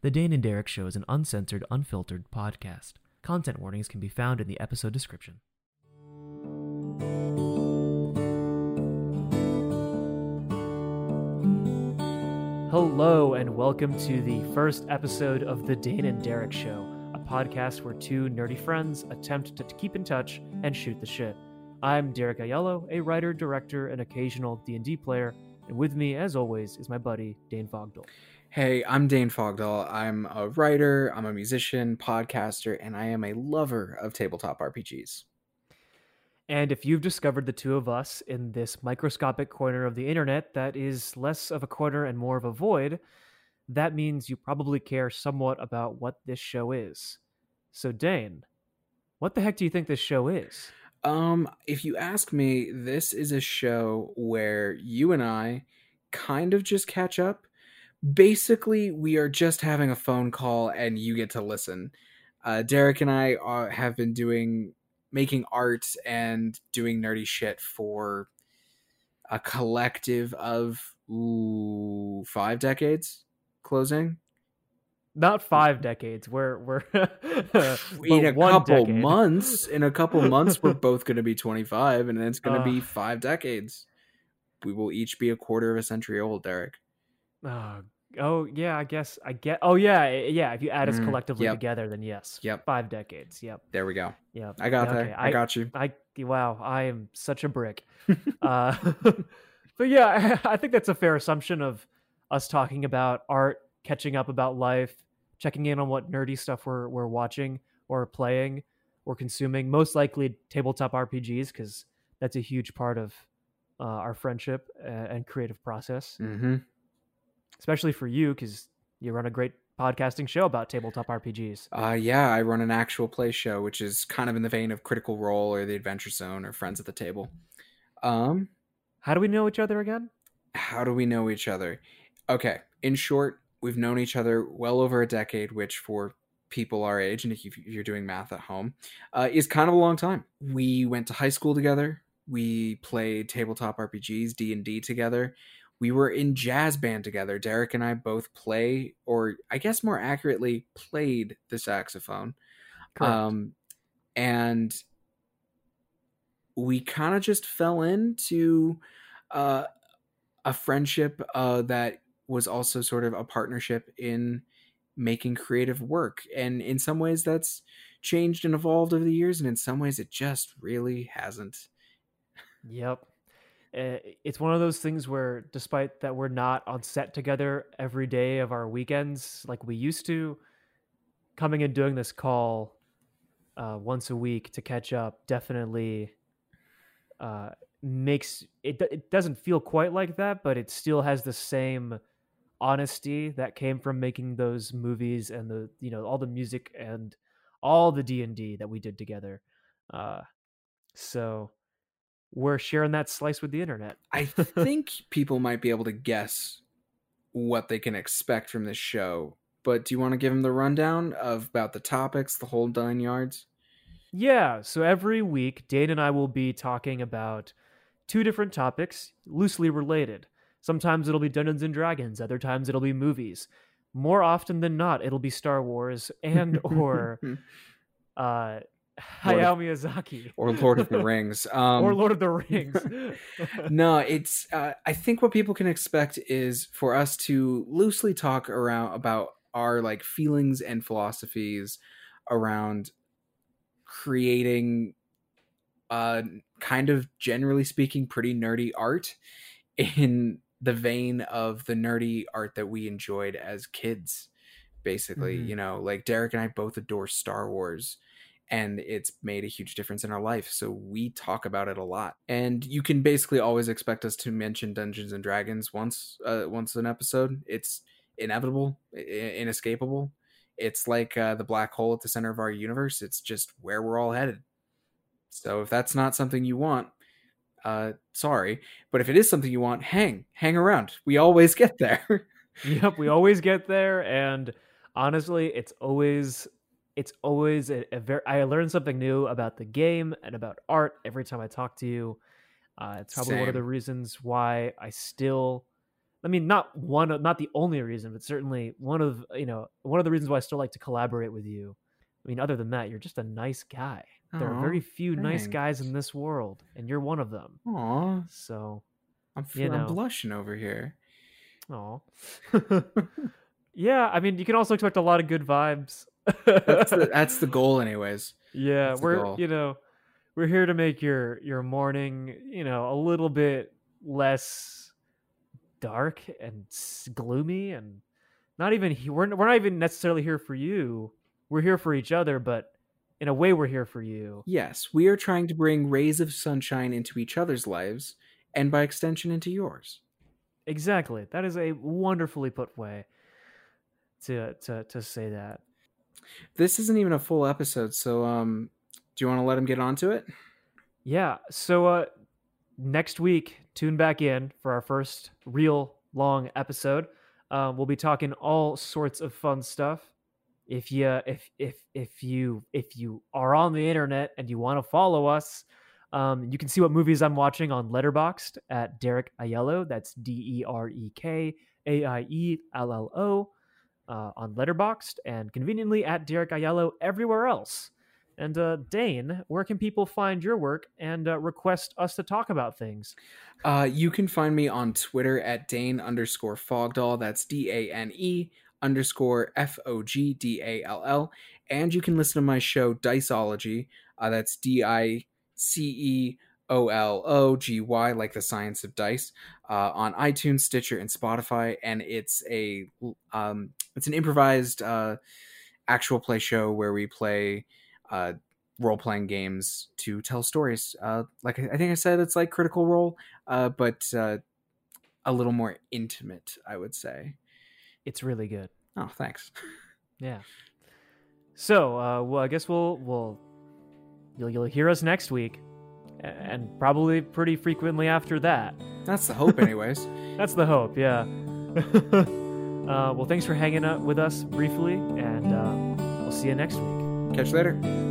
The Dane and Derek Show is an uncensored, unfiltered podcast. Content warnings can be found in the episode description. Hello, and welcome to the first episode of The Dane and Derek Show, a podcast where two nerdy friends attempt to keep in touch and shoot the shit. I'm Derek Aiello, a writer, director, and occasional D&D player, and with me, as always, is my buddy Dane Fogdall. Hey, I'm Dane Fogdall. I'm a writer, I'm a musician, podcaster, and I am a lover of tabletop RPGs. And if you've discovered the two of us in this microscopic corner of the internet that is less of a corner and more of a void, that means you probably care somewhat about what this show is. So, Dane, what the heck do you think this show is? Um, if you ask me, this is a show where you and I kind of just catch up. Basically, we are just having a phone call and you get to listen. Uh, Derek and I are, have been doing making art and doing nerdy shit for a collective of ooh, five decades closing not five decades. We're we're in a couple decade. months. In a couple months, we're both going to be twenty five, and it's going to uh, be five decades. We will each be a quarter of a century old, Derek. Uh, oh yeah, I guess I get. Oh yeah, yeah. If you add us mm, collectively yep. together, then yes. Yep. Five decades. Yep. There we go. Yep. I got okay. that. I, I, got you. I wow. I am such a brick. uh, but yeah, I think that's a fair assumption of us talking about art, catching up about life, checking in on what nerdy stuff we're we're watching or playing or consuming. Most likely tabletop RPGs because that's a huge part of uh, our friendship and creative process. Mm-hmm. Especially for you because you run a great podcasting show about tabletop RPGs. Uh, yeah, I run an actual play show, which is kind of in the vein of Critical Role or The Adventure Zone or Friends at the Table. Um, how do we know each other again? How do we know each other? Okay, in short, we've known each other well over a decade, which for people our age, and if you're doing math at home, uh, is kind of a long time. We went to high school together. We played tabletop RPGs, D and D together. We were in jazz band together. Derek and I both play, or I guess more accurately, played the saxophone. Correct. Um, and we kind of just fell into uh, a friendship uh, that was also sort of a partnership in making creative work. And in some ways, that's changed and evolved over the years, and in some ways, it just really hasn't. Yep. Eh, it's one of those things where, despite that we're not on set together every day of our weekends like we used to, coming and doing this call uh, once a week to catch up definitely uh, makes it. It doesn't feel quite like that, but it still has the same honesty that came from making those movies and the you know all the music and all the D&D that we did together. Uh so we're sharing that slice with the internet. I think people might be able to guess what they can expect from this show. But do you want to give them the rundown of about the topics, the whole nine yards? Yeah. So every week, Dane and I will be talking about two different topics, loosely related. Sometimes it'll be Dungeons and Dragons, other times it'll be movies. More often than not, it'll be Star Wars and or uh Hayao Miyazaki or Lord of the Rings um, or Lord of the Rings. no, it's uh, I think what people can expect is for us to loosely talk around about our like feelings and philosophies around creating uh kind of generally speaking pretty nerdy art in the vein of the nerdy art that we enjoyed as kids basically mm-hmm. you know like derek and i both adore star wars and it's made a huge difference in our life so we talk about it a lot. And you can basically always expect us to mention dungeons and dragons once uh, once an episode. It's inevitable inescapable. It's like uh, the black hole at the center of our universe. It's just where we're all headed. So if that's not something you want uh, sorry. But if it is something you want, hang, hang around. We always get there. yep, we always get there, and honestly, it's always it's always a, a very. I learn something new about the game and about art every time I talk to you. Uh, it's probably Same. one of the reasons why I still I mean, not one, of, not the only reason, but certainly one of you know one of the reasons why I still like to collaborate with you. I mean, other than that, you're just a nice guy. There are very oh, few nice guys in this world, and you're one of them. Aw, So, I'm, You I'm blushing over here. oh, yeah. I mean, you can also expect a lot of good vibes. That's the, that's the goal, anyways. yeah, that's we're you know we're here to make your your morning you know a little bit less dark and gloomy and not even we're we're not even necessarily here for you. We're here for each other, but in a way, we're here for you. Yes, we are trying to bring rays of sunshine into each other's lives, and by extension, into yours. Exactly. That is a wonderfully put way to to to say that. This isn't even a full episode, so um, do you want to let him get onto it? Yeah. So uh next week, tune back in for our first real long episode. Um, we'll be talking all sorts of fun stuff. If you if if if you if you are on the internet and you want to follow us, um, you can see what movies I'm watching on Letterboxd at Derek Aiello. That's D E R E K A I E L L O uh, on Letterboxd, and conveniently at Derek Aiello everywhere else. And uh, Dane, where can people find your work and uh, request us to talk about things? Uh, you can find me on Twitter at Dane underscore Fogdall. That's D A N E underscore F O G D A L L. And you can listen to my show Diceology. Uh, that's D I C E O L O G Y, like the science of dice, uh, on iTunes, Stitcher, and Spotify. And it's a um, it's an improvised uh, actual play show where we play uh, role playing games to tell stories. Uh, like I think I said, it's like Critical Role, uh, but uh, a little more intimate, I would say. It's really good. Oh, thanks. Yeah. So, uh, well, I guess we'll we'll you'll you'll hear us next week, and probably pretty frequently after that. That's the hope, anyways. That's the hope. Yeah. uh, well, thanks for hanging out with us briefly, and uh, we'll see you next week. Catch you later.